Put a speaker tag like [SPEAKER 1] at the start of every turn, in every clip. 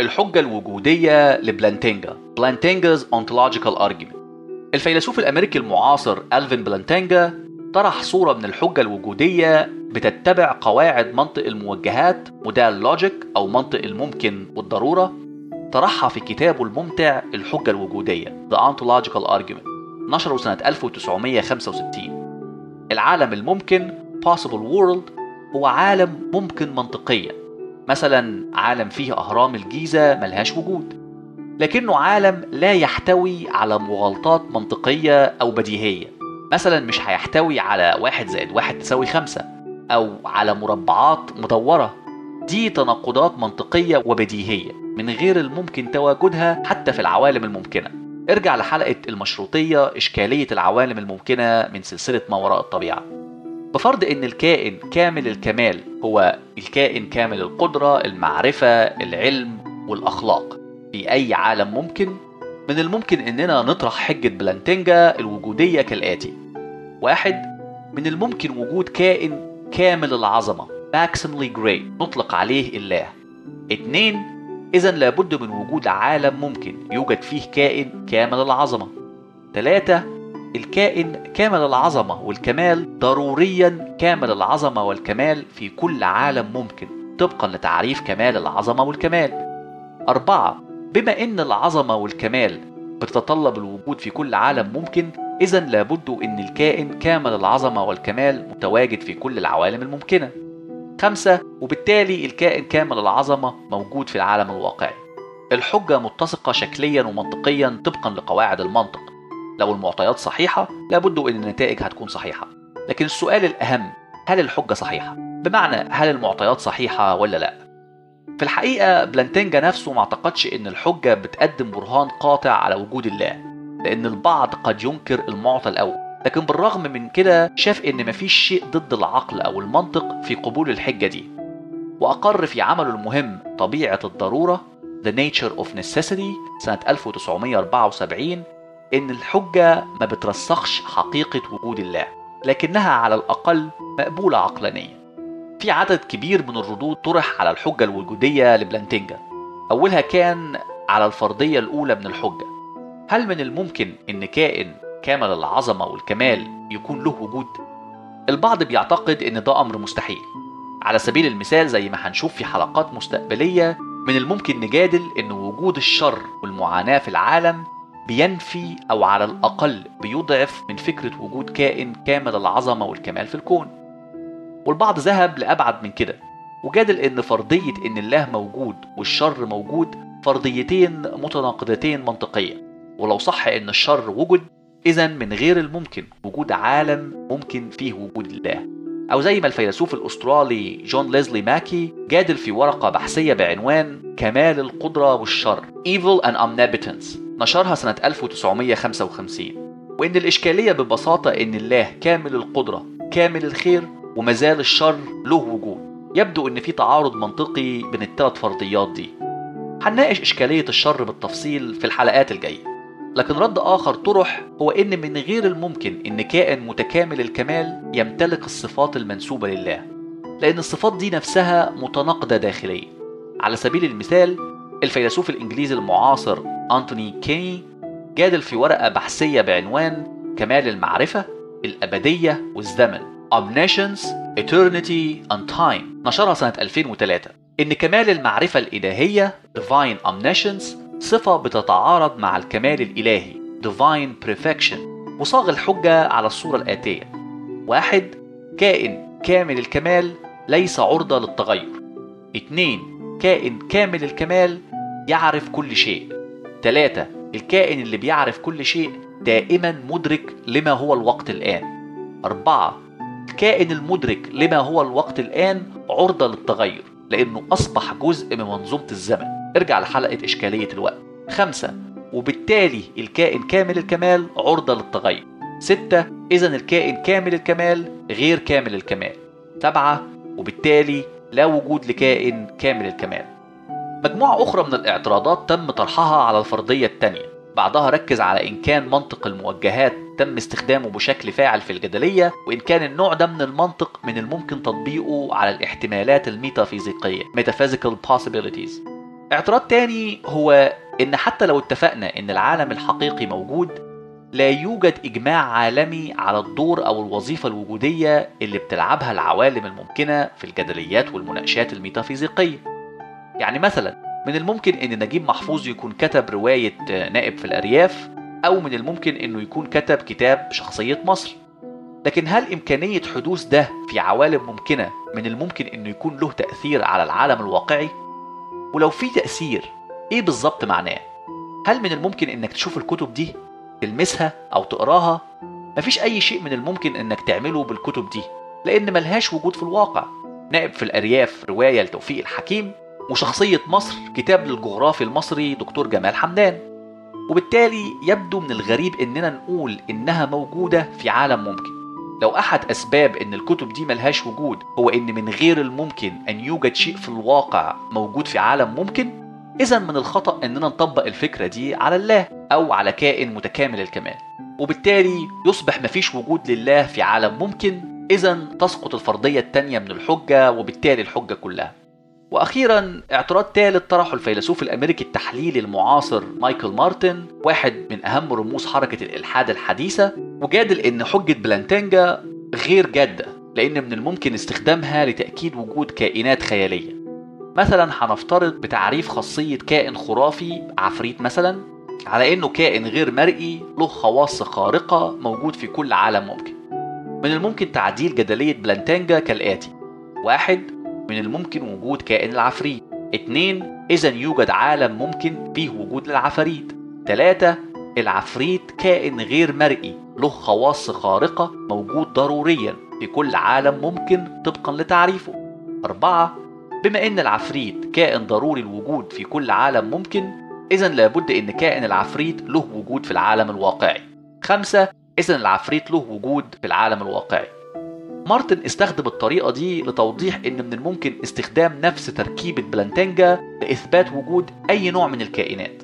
[SPEAKER 1] الحجة الوجودية لبلانتينجا. بلانتينجا's ontological argument. الفيلسوف الأمريكي المعاصر ألفين بلانتينجا طرح صورة من الحجة الوجودية بتتبع قواعد منطق الموجهات modal logic أو منطق الممكن والضرورة. طرحها في كتابه الممتع الحجة الوجودية The Ontological Argument نشره سنة 1965 العالم الممكن Possible World هو عالم ممكن منطقيا. مثلا عالم فيه أهرام الجيزة ملهاش وجود لكنه عالم لا يحتوي على مغالطات منطقية أو بديهية. مثلا مش هيحتوي على واحد زائد واحد تساوي خمسة أو على مربعات مدورة. دي تناقضات منطقية وبديهية من غير الممكن تواجدها حتى في العوالم الممكنة. ارجع لحلقة المشروطية إشكالية العوالم الممكنة من سلسلة ما وراء الطبيعة. بفرض إن الكائن كامل الكمال هو الكائن كامل القدرة المعرفة العلم والأخلاق. في أي عالم ممكن؟ من الممكن إننا نطرح حجة بلانتينجا الوجودية كالآتي. واحد من الممكن وجود كائن كامل العظمة maximally great نطلق عليه الله. اتنين إذا لابد من وجود عالم ممكن يوجد فيه كائن كامل العظمة. تلاتة الكائن كامل العظمة والكمال ضروريا كامل العظمة والكمال في كل عالم ممكن طبقا لتعريف كمال العظمة والكمال. أربعة بما إن العظمة والكمال بتتطلب الوجود في كل عالم ممكن إذا لابد إن الكائن كامل العظمة والكمال متواجد في كل العوالم الممكنة. خمسة وبالتالي الكائن كامل العظمة موجود في العالم الواقعي. الحجة متسقة شكليا ومنطقيا طبقا لقواعد المنطق. لو المعطيات صحيحة لابد أن النتائج هتكون صحيحة لكن السؤال الأهم هل الحجة صحيحة؟ بمعنى هل المعطيات صحيحة ولا لأ؟ في الحقيقة بلانتينجا نفسه ما اعتقدش أن الحجة بتقدم برهان قاطع على وجود الله لأن البعض قد ينكر المعطى الأول لكن بالرغم من كده شاف إن مفيش شيء ضد العقل أو المنطق في قبول الحجة دي وأقر في عمله المهم طبيعة الضرورة The Nature of Necessity سنة 1974 إن الحجة ما بترسخش حقيقة وجود الله لكنها على الأقل مقبولة عقلانيا في عدد كبير من الردود طرح على الحجة الوجودية لبلانتينجا أولها كان على الفرضية الأولى من الحجة هل من الممكن إن كائن كامل العظمة والكمال يكون له وجود؟ البعض بيعتقد إن ده أمر مستحيل. على سبيل المثال زي ما هنشوف في حلقات مستقبلية من الممكن نجادل إن وجود الشر والمعاناة في العالم بينفي أو على الأقل بيضعف من فكرة وجود كائن كامل العظمة والكمال في الكون. والبعض ذهب لأبعد من كده وجادل إن فرضية إن الله موجود والشر موجود فرضيتين متناقضتين منطقيا ولو صح إن الشر وجد إذا من غير الممكن وجود عالم ممكن فيه وجود الله. أو زي ما الفيلسوف الأسترالي جون ليزلي ماكي جادل في ورقة بحثية بعنوان كمال القدرة والشر Evil and Omnipotence. نشرها سنة 1955 وإن الإشكالية ببساطة إن الله كامل القدرة كامل الخير ومازال الشر له وجود. يبدو إن في تعارض منطقي بين الثلاث فرضيات دي. هنناقش إشكالية الشر بالتفصيل في الحلقات الجاية. لكن رد آخر طرح هو إن من غير الممكن إن كائن متكامل الكمال يمتلك الصفات المنسوبة لله. لأن الصفات دي نفسها متناقضة داخليا. على سبيل المثال الفيلسوف الإنجليزي المعاصر أنتوني كيني جادل في ورقة بحثية بعنوان كمال المعرفة الأبدية والزمن Omniscience, Eternity and Time. نشرها سنة 2003 إن كمال المعرفة الإلهية Divine Omniscience صفة بتتعارض مع الكمال الإلهي Divine Perfection. وصاغ الحجة على الصورة الآتية. واحد كائن كامل الكمال ليس عرضة للتغير. اتنين كائن كامل الكمال يعرف كل شيء. تلاتة الكائن اللي بيعرف كل شيء دائما مدرك لما هو الوقت الآن. أربعة الكائن المدرك لما هو الوقت الآن عرضة للتغير لأنه أصبح جزء من منظومة الزمن. ارجع لحلقة إشكالية الوقت. خمسة وبالتالي الكائن كامل الكمال عرضة للتغير. ستة إذا الكائن كامل الكمال غير كامل الكمال. سبعة وبالتالي لا وجود لكائن كامل الكمال. مجموعة أخرى من الاعتراضات تم طرحها على الفرضية الثانية بعدها ركز على إن كان منطق الموجهات تم استخدامه بشكل فاعل في الجدلية وإن كان النوع ده من المنطق من الممكن تطبيقه على الاحتمالات الميتافيزيقية metaphysical possibilities. اعتراض تاني هو إن حتى لو اتفقنا إن العالم الحقيقي موجود لا يوجد إجماع عالمي على الدور أو الوظيفة الوجودية اللي بتلعبها العوالم الممكنة في الجدليات والمناقشات الميتافيزيقية. يعني مثلا من الممكن إن نجيب محفوظ يكون كتب رواية نائب في الأرياف أو من الممكن إنه يكون كتب كتاب شخصية مصر لكن هل إمكانية حدوث ده في عوالم ممكنة من الممكن إنه يكون له تأثير على العالم الواقعي؟ ولو في تأثير إيه بالظبط معناه؟ هل من الممكن إنك تشوف الكتب دي تلمسها أو تقراها؟ مفيش أي شيء من الممكن إنك تعمله بالكتب دي لأن ملهاش وجود في الواقع نائب في الأرياف رواية لتوفيق الحكيم وشخصية مصر كتاب للجغرافي المصري دكتور جمال حمدان. وبالتالي يبدو من الغريب إننا نقول إنها موجودة في عالم ممكن. لو أحد أسباب إن الكتب دي ملهاش وجود هو إن من غير الممكن أن يوجد شيء في الواقع موجود في عالم ممكن؟ اذا من الخطأ إننا نطبق الفكرة دي على الله أو على كائن متكامل الكمال. وبالتالي يصبح مفيش وجود لله في عالم ممكن اذا تسقط الفرضية التانية من الحجة وبالتالي الحجة كلها. وأخيرا اعتراض ثالث طرحه الفيلسوف الأمريكي التحليلي المعاصر مايكل مارتن واحد من أهم رموز حركة الإلحاد الحديثة وجادل إن حجة بلانتانجا غير جادة لأن من الممكن استخدامها لتأكيد وجود كائنات خيالية. مثلا هنفترض بتعريف خاصية كائن خرافي عفريت مثلا على إنه كائن غير مرئي له خواص خارقة موجود في كل عالم ممكن. من الممكن تعديل جدلية بلانتانجا كالآتي واحد من الممكن وجود كائن العفريت. اتنين إذا يوجد عالم ممكن فيه وجود للعفاريت تلاتة العفريت كائن غير مرئي له خواص خارقة موجود ضروريا في كل عالم ممكن طبقا لتعريفه. أربعة بما إن العفريت كائن ضروري الوجود في كل عالم ممكن إذا لابد إن كائن العفريت له وجود في العالم الواقعي. خمسة إذا العفريت له وجود في العالم الواقعي. مارتن استخدم الطريقة دي لتوضيح إن من الممكن استخدام نفس تركيبة بلانتانجا لإثبات وجود أي نوع من الكائنات.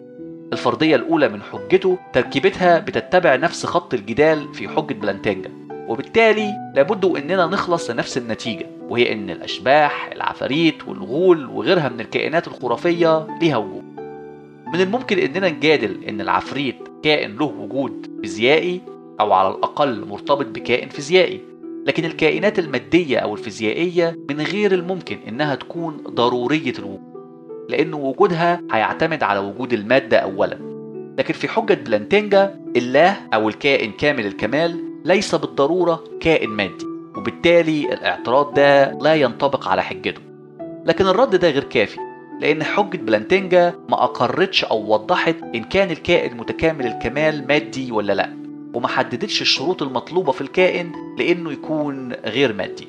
[SPEAKER 1] الفرضية الأولى من حجته تركيبتها بتتبع نفس خط الجدال في حجة بلانتانجا، وبالتالي لابد إننا نخلص لنفس النتيجة وهي إن الأشباح، العفاريت والغول وغيرها من الكائنات الخرافية ليها وجود. من الممكن إننا نجادل إن العفريت كائن له وجود فيزيائي أو على الأقل مرتبط بكائن فيزيائي لكن الكائنات المادية أو الفيزيائية من غير الممكن إنها تكون ضرورية الوجود لأن وجودها هيعتمد على وجود المادة أولا. لكن في حجة بلانتينجا الله أو الكائن كامل الكمال ليس بالضرورة كائن مادي وبالتالي الاعتراض ده لا ينطبق على حجته. لكن الرد ده غير كافي لأن حجة بلانتينجا ما أقرتش أو وضحت إن كان الكائن متكامل الكمال مادي ولا لأ. وما حددتش الشروط المطلوبة في الكائن لأنه يكون غير مادي.